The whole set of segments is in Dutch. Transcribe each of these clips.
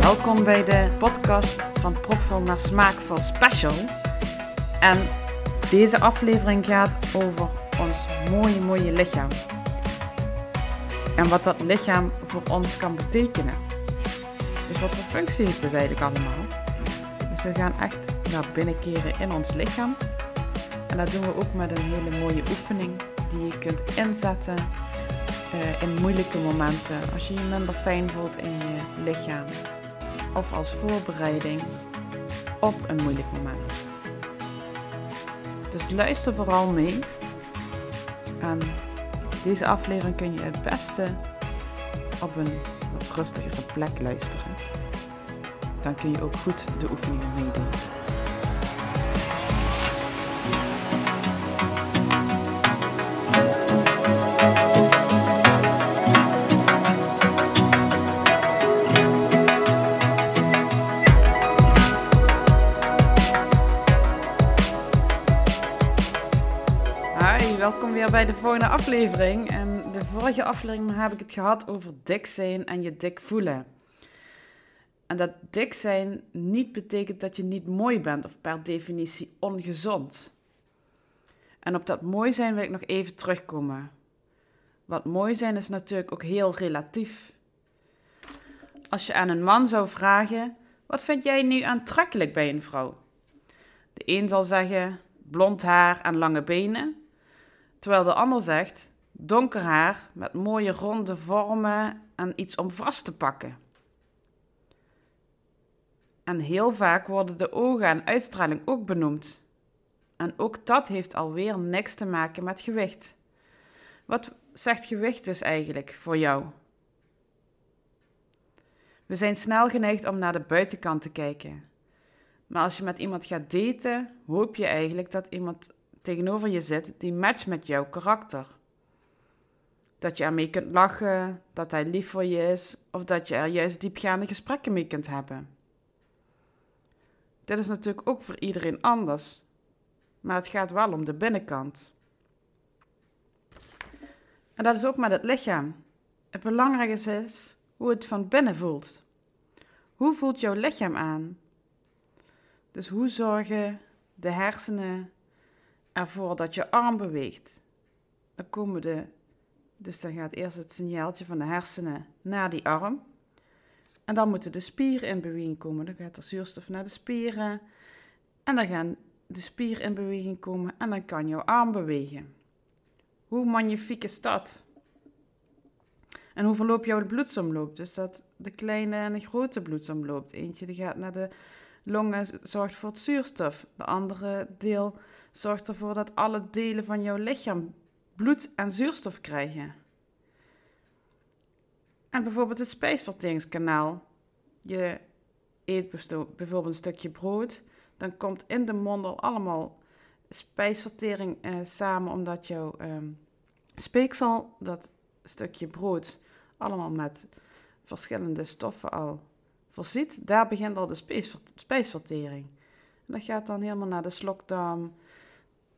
Welkom bij de podcast van Propvol naar Smaakvol Special. En deze aflevering gaat over ons mooie, mooie lichaam. En wat dat lichaam voor ons kan betekenen. Dus wat voor functie heeft het eigenlijk allemaal? Dus we gaan echt naar binnen keren in ons lichaam. En dat doen we ook met een hele mooie oefening die je kunt inzetten uh, in moeilijke momenten. Als je je minder fijn voelt in je lichaam. Of als voorbereiding op een moeilijk moment. Dus luister vooral mee. En deze aflevering kun je het beste op een wat rustigere plek luisteren. Dan kun je ook goed de oefeningen meedoen. De volgende aflevering. En de vorige aflevering heb ik het gehad over dik zijn en je dik voelen. En dat dik zijn niet betekent dat je niet mooi bent of per definitie ongezond. En op dat mooi zijn wil ik nog even terugkomen. Wat mooi zijn is natuurlijk ook heel relatief. Als je aan een man zou vragen: wat vind jij nu aantrekkelijk bij een vrouw? De een zal zeggen blond haar en lange benen. Terwijl de ander zegt donker haar met mooie ronde vormen en iets om vast te pakken. En heel vaak worden de ogen en uitstraling ook benoemd. En ook dat heeft alweer niks te maken met gewicht. Wat zegt gewicht dus eigenlijk voor jou? We zijn snel geneigd om naar de buitenkant te kijken. Maar als je met iemand gaat daten, hoop je eigenlijk dat iemand tegenover je zit die matcht met jouw karakter. Dat je ermee kunt lachen, dat hij lief voor je is of dat je er juist diepgaande gesprekken mee kunt hebben. Dit is natuurlijk ook voor iedereen anders, maar het gaat wel om de binnenkant. En dat is ook met het lichaam. Het belangrijkste is hoe het van binnen voelt. Hoe voelt jouw lichaam aan? Dus hoe zorgen de hersenen ervoor dat je arm beweegt? Dan komen de, dus dan gaat eerst het signaaltje van de hersenen naar die arm. En dan moeten de spieren in beweging komen. Dan gaat er zuurstof naar de spieren. En dan gaan de spieren in beweging komen en dan kan jouw arm bewegen. Hoe magnifiek is dat? En hoe verloopt jouw bloedsomloop? Dus dat de kleine en de grote bloedsomloop. Eentje die gaat naar de longen, zorgt voor het zuurstof. De andere deel zorgt ervoor dat alle delen van jouw lichaam bloed en zuurstof krijgen. En bijvoorbeeld het spijsverteringskanaal. Je eet bijvoorbeeld een stukje brood, dan komt in de mond al allemaal spijsvertering eh, samen, omdat jouw ehm, speeksel, dat stukje brood, allemaal met verschillende stoffen al voorziet. Daar begint al de spijsvertering. En dat gaat dan helemaal naar de slokdarm,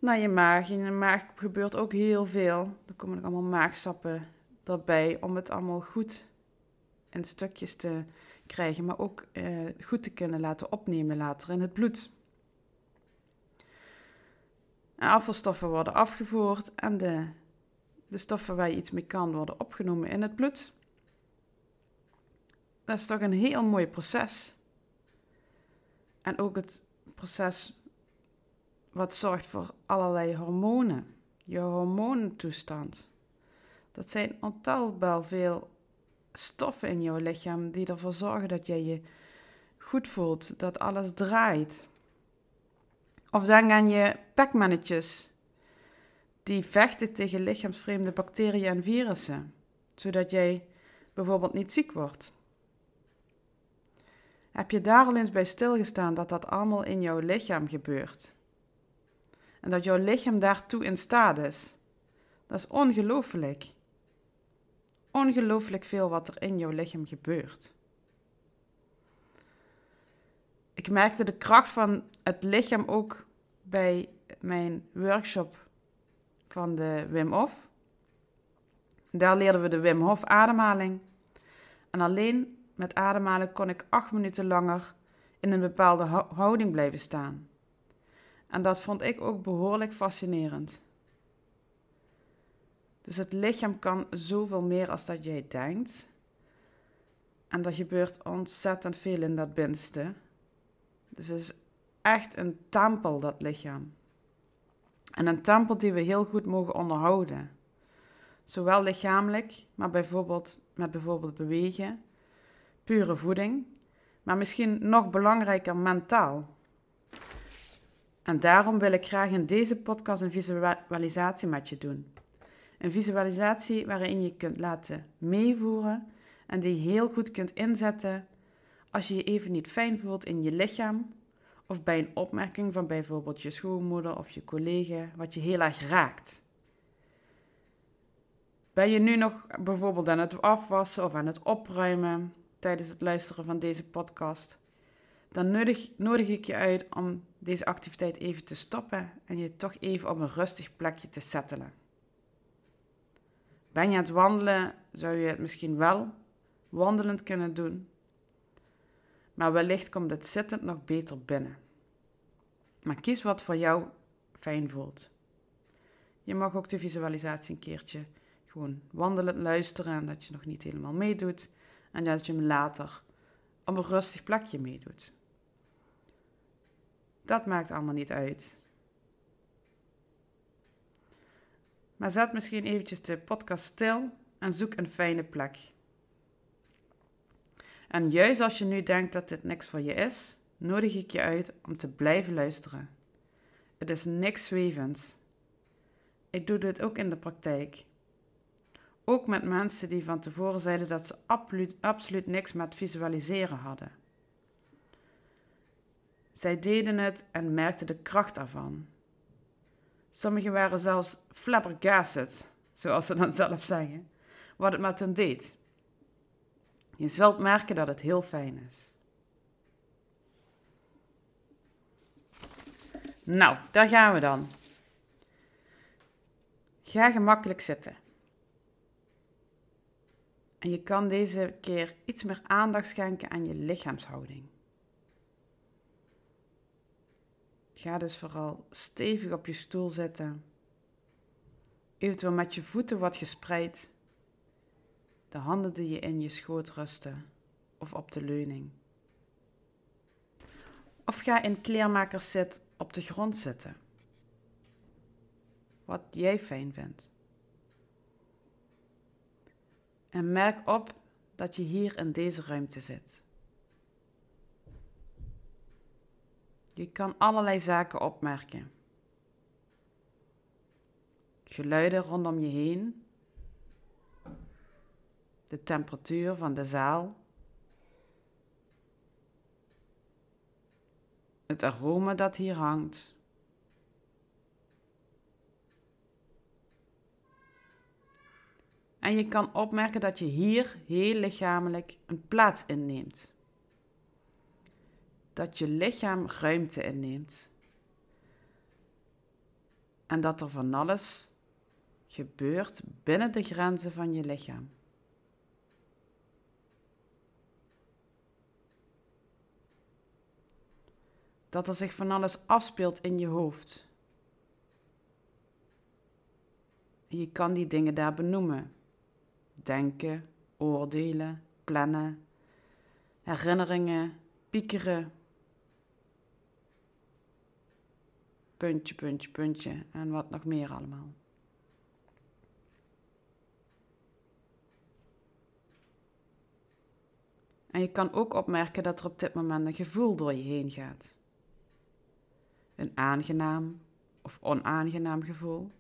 naar je maag. In je maag gebeurt ook heel veel. Er komen ook allemaal maagsappen erbij om het allemaal goed in stukjes te krijgen, maar ook eh, goed te kunnen laten opnemen later in het bloed. En afvalstoffen worden afgevoerd en de, de stoffen waar je iets mee kan worden opgenomen in het bloed. Dat is toch een heel mooi proces. En ook het proces wat zorgt voor allerlei hormonen, je hormonentoestand. Dat zijn ontelbaar veel stoffen in jouw lichaam die ervoor zorgen dat jij je goed voelt, dat alles draait. Of dan gaan je pekmannetjes die vechten tegen lichaamsvreemde bacteriën en virussen, zodat jij bijvoorbeeld niet ziek wordt. Heb je daar al eens bij stilgestaan dat dat allemaal in jouw lichaam gebeurt? En dat jouw lichaam daartoe in staat is? Dat is ongelooflijk ongelooflijk veel wat er in jouw lichaam gebeurt. Ik merkte de kracht van het lichaam ook bij mijn workshop van de Wim Hof. Daar leerden we de Wim Hof ademhaling. En alleen met ademhalen kon ik acht minuten langer in een bepaalde houding blijven staan. En dat vond ik ook behoorlijk fascinerend. Dus het lichaam kan zoveel meer als dat jij denkt. En er gebeurt ontzettend veel in dat binnenste. Dus het is echt een tempel, dat lichaam. En een tempel die we heel goed mogen onderhouden. Zowel lichamelijk, maar bijvoorbeeld met bijvoorbeeld bewegen, pure voeding, maar misschien nog belangrijker mentaal. En daarom wil ik graag in deze podcast een visualisatie met je doen. Een visualisatie waarin je kunt laten meevoeren en die heel goed kunt inzetten als je je even niet fijn voelt in je lichaam of bij een opmerking van bijvoorbeeld je schoonmoeder of je collega wat je heel erg raakt. Ben je nu nog bijvoorbeeld aan het afwassen of aan het opruimen tijdens het luisteren van deze podcast? Dan nodig, nodig ik je uit om deze activiteit even te stoppen en je toch even op een rustig plekje te settelen. Ben je aan het wandelen, zou je het misschien wel wandelend kunnen doen, maar wellicht komt het zittend nog beter binnen. Maar kies wat voor jou fijn voelt. Je mag ook de visualisatie een keertje gewoon wandelend luisteren en dat je nog niet helemaal meedoet en dat je hem later op een rustig plekje meedoet. Dat maakt allemaal niet uit. Maar zet misschien eventjes de podcast stil en zoek een fijne plek. En juist als je nu denkt dat dit niks voor je is, nodig ik je uit om te blijven luisteren. Het is niks zwevends. Ik doe dit ook in de praktijk. Ook met mensen die van tevoren zeiden dat ze absoluut, absoluut niks met visualiseren hadden. Zij deden het en merkten de kracht ervan. Sommigen waren zelfs flabbergasted, zoals ze dan zelf zeggen, wat het met hen deed. Je zult merken dat het heel fijn is. Nou, daar gaan we dan. Ga gemakkelijk zitten. En je kan deze keer iets meer aandacht schenken aan je lichaamshouding. Ga dus vooral stevig op je stoel zitten. Eventueel met je voeten wat gespreid. De handen die je in je schoot rusten of op de leuning. Of ga in kleermakerszit op de grond zitten. Wat jij fijn vindt. En merk op dat je hier in deze ruimte zit. Je kan allerlei zaken opmerken. Geluiden rondom je heen. De temperatuur van de zaal. Het aroma dat hier hangt. En je kan opmerken dat je hier heel lichamelijk een plaats inneemt. Dat je lichaam ruimte inneemt. En dat er van alles gebeurt binnen de grenzen van je lichaam. Dat er zich van alles afspeelt in je hoofd. Je kan die dingen daar benoemen denken, oordelen, plannen, herinneringen, piekeren. Puntje, puntje, puntje en wat nog meer allemaal. En je kan ook opmerken dat er op dit moment een gevoel door je heen gaat. Een aangenaam of onaangenaam gevoel.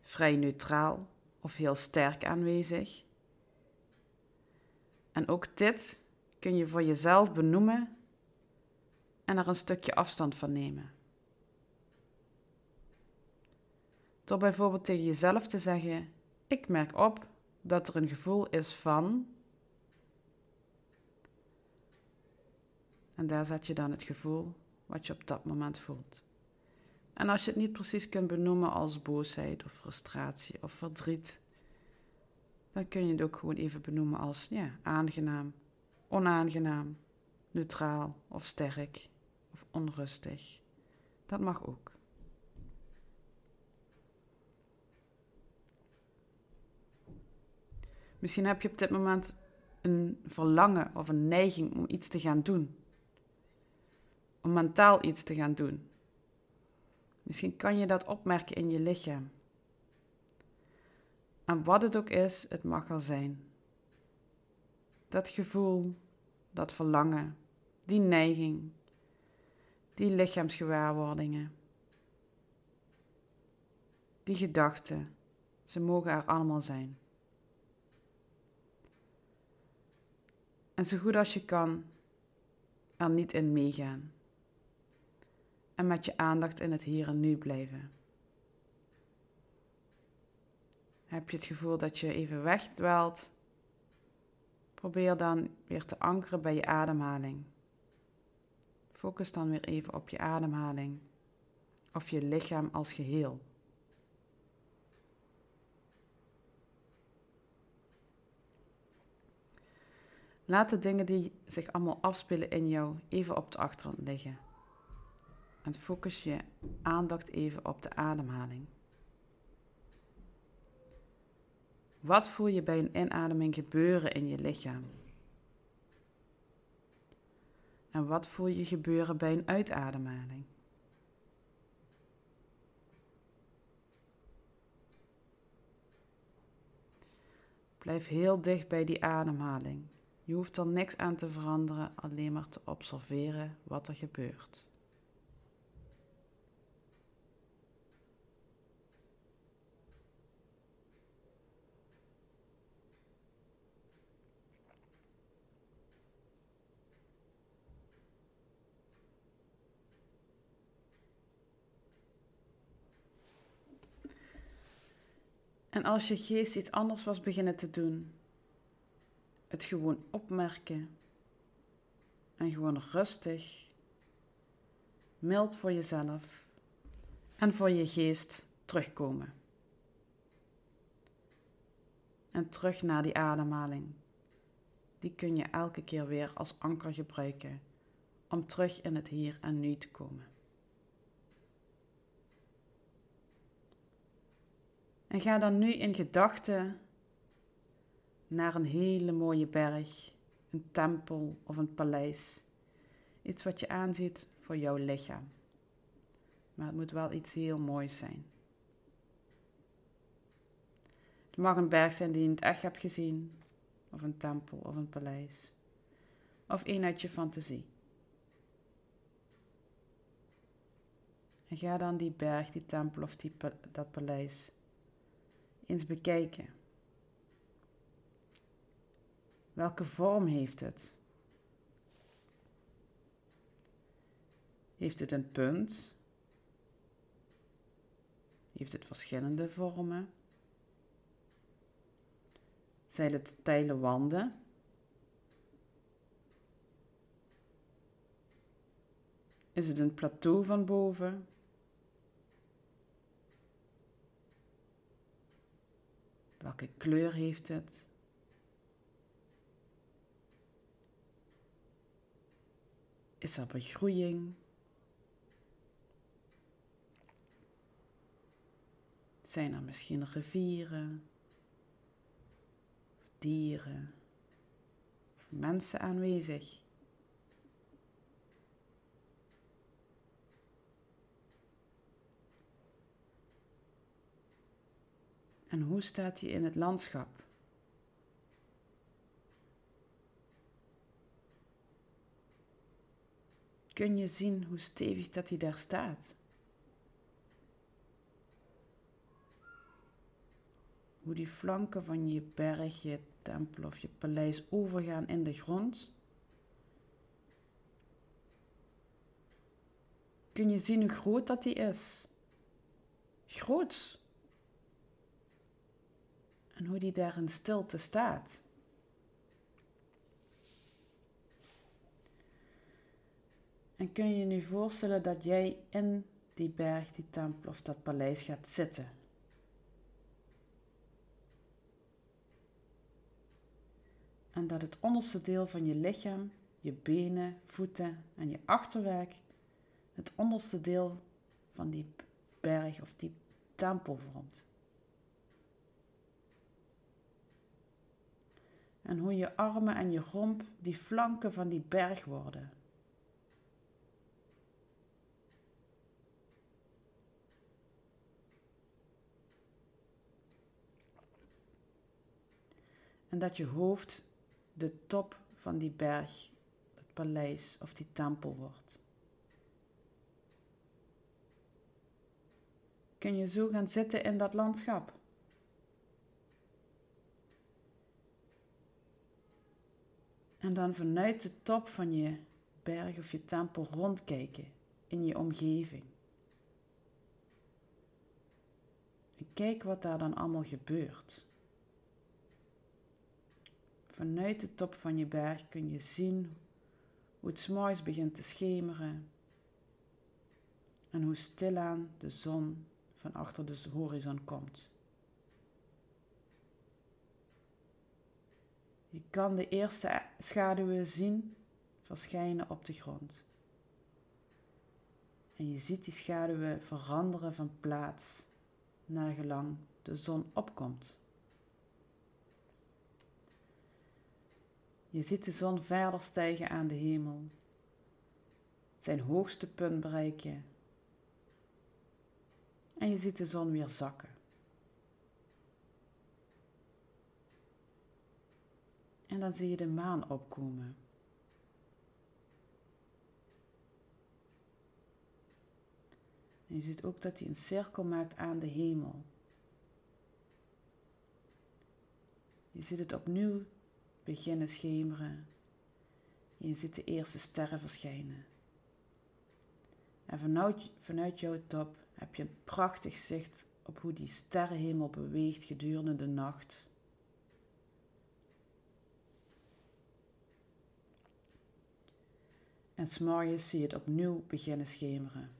Vrij neutraal of heel sterk aanwezig. En ook dit kun je voor jezelf benoemen en er een stukje afstand van nemen. Door bijvoorbeeld tegen jezelf te zeggen: Ik merk op dat er een gevoel is van. En daar zet je dan het gevoel wat je op dat moment voelt. En als je het niet precies kunt benoemen als boosheid of frustratie of verdriet, dan kun je het ook gewoon even benoemen als ja, aangenaam, onaangenaam, neutraal of sterk of onrustig. Dat mag ook. Misschien heb je op dit moment een verlangen of een neiging om iets te gaan doen. Om mentaal iets te gaan doen. Misschien kan je dat opmerken in je lichaam. En wat het ook is, het mag er zijn. Dat gevoel, dat verlangen, die neiging, die lichaamsgewaarwordingen, die gedachten, ze mogen er allemaal zijn. En zo goed als je kan, er niet in meegaan. En met je aandacht in het hier en nu blijven. Heb je het gevoel dat je even wegdwelt? Probeer dan weer te ankeren bij je ademhaling. Focus dan weer even op je ademhaling of je lichaam als geheel. Laat de dingen die zich allemaal afspelen in jou even op de achtergrond liggen. En focus je aandacht even op de ademhaling. Wat voel je bij een inademing gebeuren in je lichaam? En wat voel je gebeuren bij een uitademhaling? Blijf heel dicht bij die ademhaling. Je hoeft er niks aan te veranderen, alleen maar te observeren wat er gebeurt. En als je geest iets anders was beginnen te doen, het gewoon opmerken en gewoon rustig, mild voor jezelf en voor je geest terugkomen. En terug naar die ademhaling. Die kun je elke keer weer als anker gebruiken om terug in het hier en nu te komen. En ga dan nu in gedachten naar een hele mooie berg, een tempel of een paleis. Iets wat je aanziet voor jouw lichaam. Maar het moet wel iets heel moois zijn. Het mag een berg zijn die je in het echt hebt gezien, of een tempel of een paleis, of een uit je fantasie. En ga dan die berg, die tempel of die, dat paleis eens bekijken. Welke vorm heeft het? Heeft het een punt? Heeft het verschillende vormen? Zijn het steile wanden? Is het een plateau van boven? Welke kleur heeft het? Is er begroeiing? Zijn er misschien rivieren, of dieren, of mensen aanwezig? En hoe staat hij in het landschap? Kun je zien hoe stevig dat hij daar staat? Hoe die flanken van je berg, je tempel of je paleis overgaan in de grond? Kun je zien hoe groot dat die is? Groot. En hoe die daar in stilte staat. En kun je je nu voorstellen dat jij in die berg, die tempel of dat paleis gaat zitten? En dat het onderste deel van je lichaam, je benen, voeten en je achterwerk, het onderste deel van die berg of die tempel vormt. En hoe je armen en je romp die flanken van die berg worden. En dat je hoofd de top van die berg, het paleis of die tempel wordt. Kun je zo gaan zitten in dat landschap? En dan vanuit de top van je berg of je tempel rondkijken in je omgeving. En kijk wat daar dan allemaal gebeurt. Vanuit de top van je berg kun je zien hoe het s'morgens begint te schemeren en hoe stilaan de zon van achter de horizon komt. Je kan de eerste schaduwen zien verschijnen op de grond. En je ziet die schaduwen veranderen van plaats naar gelang de zon opkomt. Je ziet de zon verder stijgen aan de hemel, zijn hoogste punt bereiken. En je ziet de zon weer zakken. En dan zie je de maan opkomen. En je ziet ook dat hij een cirkel maakt aan de hemel. Je ziet het opnieuw beginnen schemeren. Je ziet de eerste sterren verschijnen. En vanuit, vanuit jouw top heb je een prachtig zicht op hoe die sterrenhemel beweegt gedurende de nacht. En s'morgens zie je het opnieuw beginnen schemeren.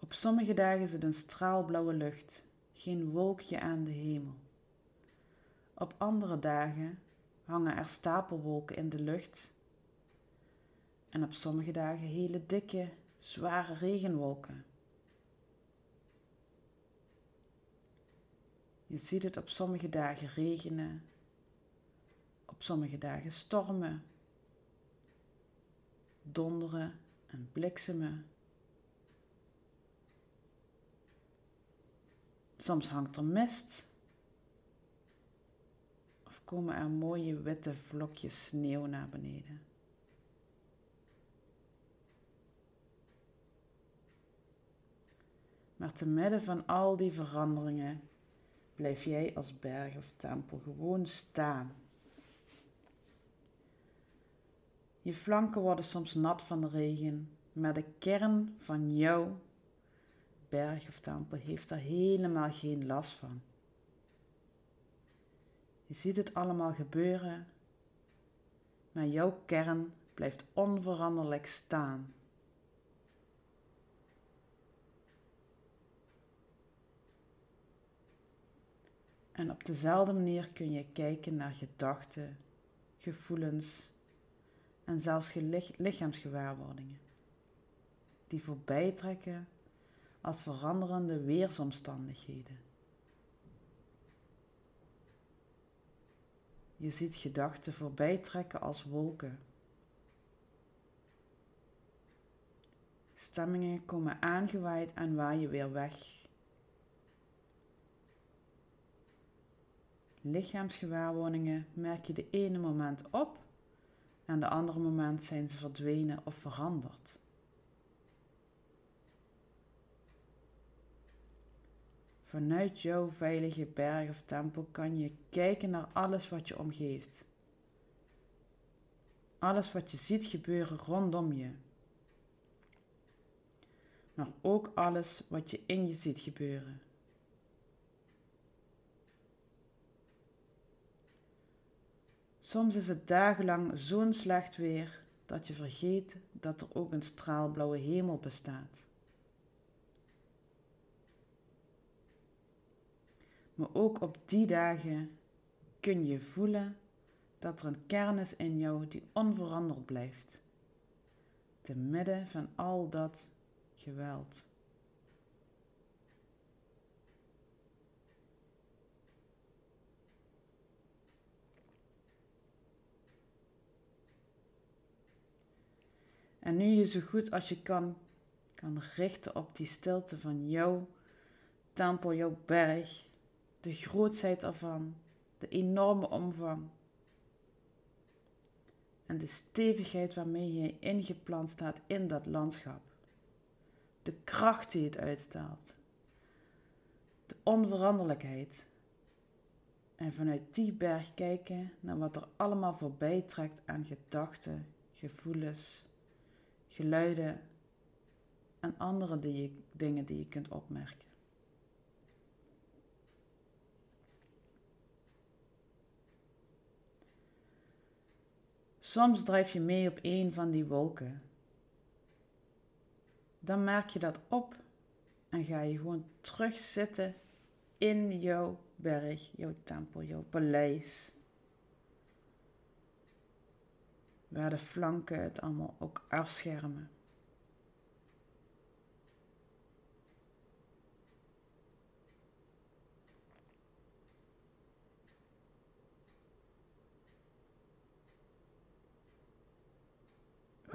Op sommige dagen is het een straalblauwe lucht, geen wolkje aan de hemel. Op andere dagen hangen er stapelwolken in de lucht en op sommige dagen hele dikke, zware regenwolken. Je ziet het op sommige dagen regenen, op sommige dagen stormen, donderen en bliksemen. Soms hangt er mist. Of komen er mooie witte vlokjes sneeuw naar beneden. Maar te midden van al die veranderingen blijf jij als berg of tempel gewoon staan. Je flanken worden soms nat van de regen, maar de kern van jouw berg of tempel heeft er helemaal geen last van. Je ziet het allemaal gebeuren, maar jouw kern blijft onveranderlijk staan. En op dezelfde manier kun je kijken naar gedachten, gevoelens en zelfs lichaamsgewaarwordingen, die voorbij trekken als veranderende weersomstandigheden. Je ziet gedachten voorbij trekken als wolken. Stemmingen komen aangewaaid en waaien weer weg. Lichaamsgewaarwordingen merk je de ene moment op en de andere moment zijn ze verdwenen of veranderd. Vanuit jouw veilige berg of tempel kan je kijken naar alles wat je omgeeft. Alles wat je ziet gebeuren rondom je. maar ook alles wat je in je ziet gebeuren. Soms is het dagenlang zo'n slecht weer dat je vergeet dat er ook een straalblauwe hemel bestaat. Maar ook op die dagen kun je voelen dat er een kern is in jou die onveranderd blijft. Te midden van al dat geweld. En nu je zo goed als je kan, kan richten op die stilte van jouw tempel, jouw berg, de grootheid ervan, de enorme omvang en de stevigheid waarmee je ingeplant staat in dat landschap. De kracht die het uitstraalt. De onveranderlijkheid. En vanuit die berg kijken naar wat er allemaal voorbij trekt aan gedachten, gevoelens, geluiden en andere die dingen die je kunt opmerken. Soms drijf je mee op een van die wolken. Dan merk je dat op en ga je gewoon terug zitten in jouw berg, jouw tempel, jouw paleis. Waar de flanken het allemaal ook afschermen.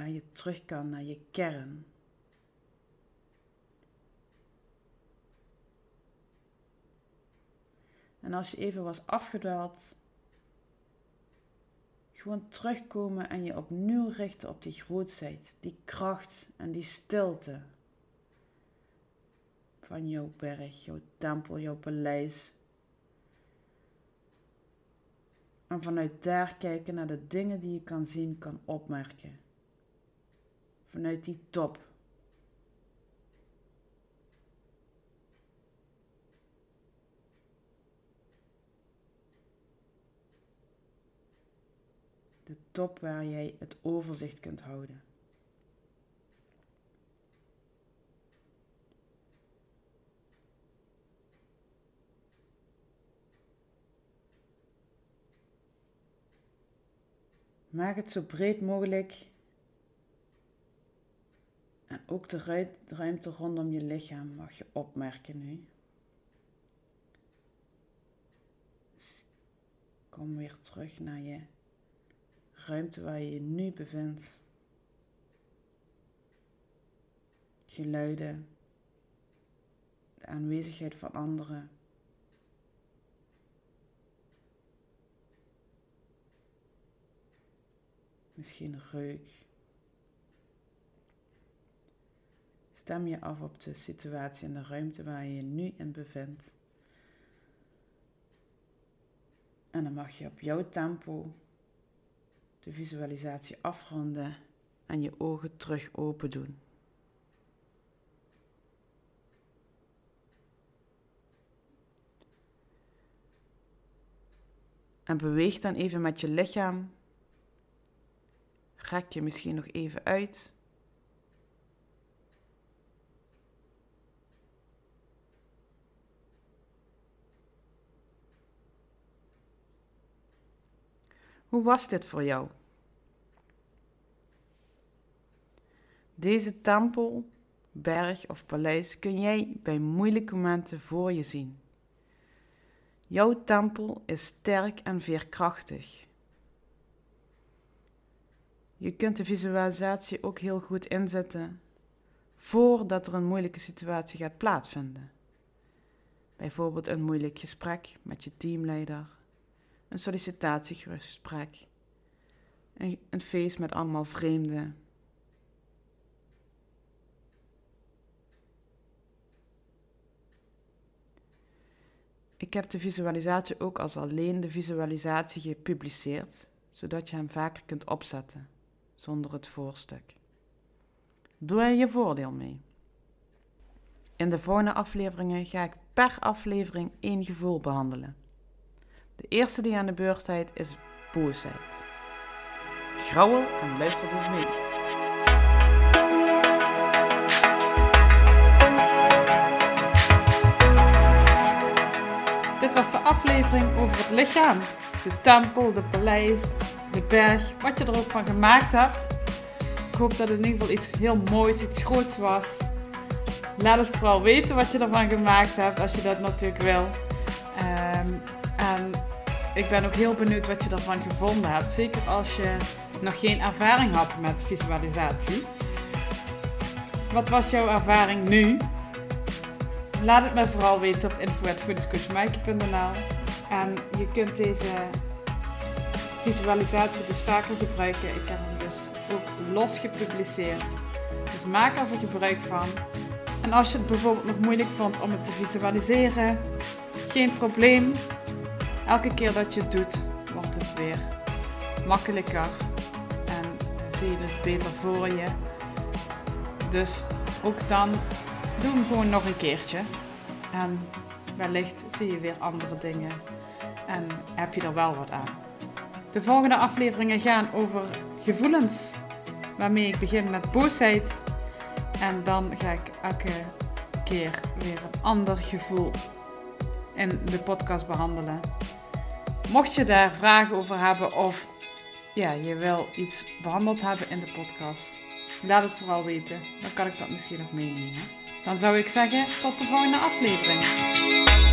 waar je terug kan naar je kern. En als je even was afgedwaald, gewoon terugkomen en je opnieuw richten op die grootheid, die kracht en die stilte van jouw berg, jouw tempel, jouw paleis. En vanuit daar kijken naar de dingen die je kan zien, kan opmerken vanuit die top. De top waar jij het overzicht kunt houden. Maak het zo breed mogelijk en ook de ruimte rondom je lichaam mag je opmerken nu. Dus kom weer terug naar je ruimte waar je je nu bevindt. Geluiden, de aanwezigheid van anderen. Misschien reuk. Stem je af op de situatie en de ruimte waar je je nu in bevindt. En dan mag je op jouw tempo de visualisatie afronden en je ogen terug open doen. En beweeg dan even met je lichaam. Rek je misschien nog even uit. Hoe was dit voor jou? Deze tempel, berg of paleis kun jij bij moeilijke momenten voor je zien. Jouw tempel is sterk en veerkrachtig. Je kunt de visualisatie ook heel goed inzetten voordat er een moeilijke situatie gaat plaatsvinden. Bijvoorbeeld een moeilijk gesprek met je teamleider een sollicitatiegesprek, een, een feest met allemaal vreemden. Ik heb de visualisatie ook als alleen de visualisatie gepubliceerd, zodat je hem vaker kunt opzetten, zonder het voorstuk. Doe er je voordeel mee. In de volgende afleveringen ga ik per aflevering één gevoel behandelen. De eerste die aan de beurt staat is boosheid. Grauwel en luister dus mee. Dit was de aflevering over het lichaam. De tempel, de paleis, de berg, wat je er ook van gemaakt hebt. Ik hoop dat het in ieder geval iets heel moois, iets groots was. Laat het vooral weten wat je ervan gemaakt hebt, als je dat natuurlijk wil. Ik ben ook heel benieuwd wat je ervan gevonden hebt. Zeker als je nog geen ervaring had met visualisatie. Wat was jouw ervaring nu? Laat het me vooral weten op info.foodiscoachmaaike.nl En je kunt deze visualisatie dus vaker gebruiken. Ik heb hem dus ook los gepubliceerd. Dus maak er gebruik van. En als je het bijvoorbeeld nog moeilijk vond om het te visualiseren, geen probleem. Elke keer dat je het doet, wordt het weer makkelijker en zie je het beter voor je. Dus ook dan doe hem gewoon nog een keertje. En wellicht zie je weer andere dingen en heb je er wel wat aan. De volgende afleveringen gaan over gevoelens, waarmee ik begin met boosheid. En dan ga ik elke keer weer een ander gevoel in de podcast behandelen. Mocht je daar vragen over hebben of ja, je wil iets behandeld hebben in de podcast, laat het vooral weten. Dan kan ik dat misschien nog meenemen. Dan zou ik zeggen tot de volgende aflevering.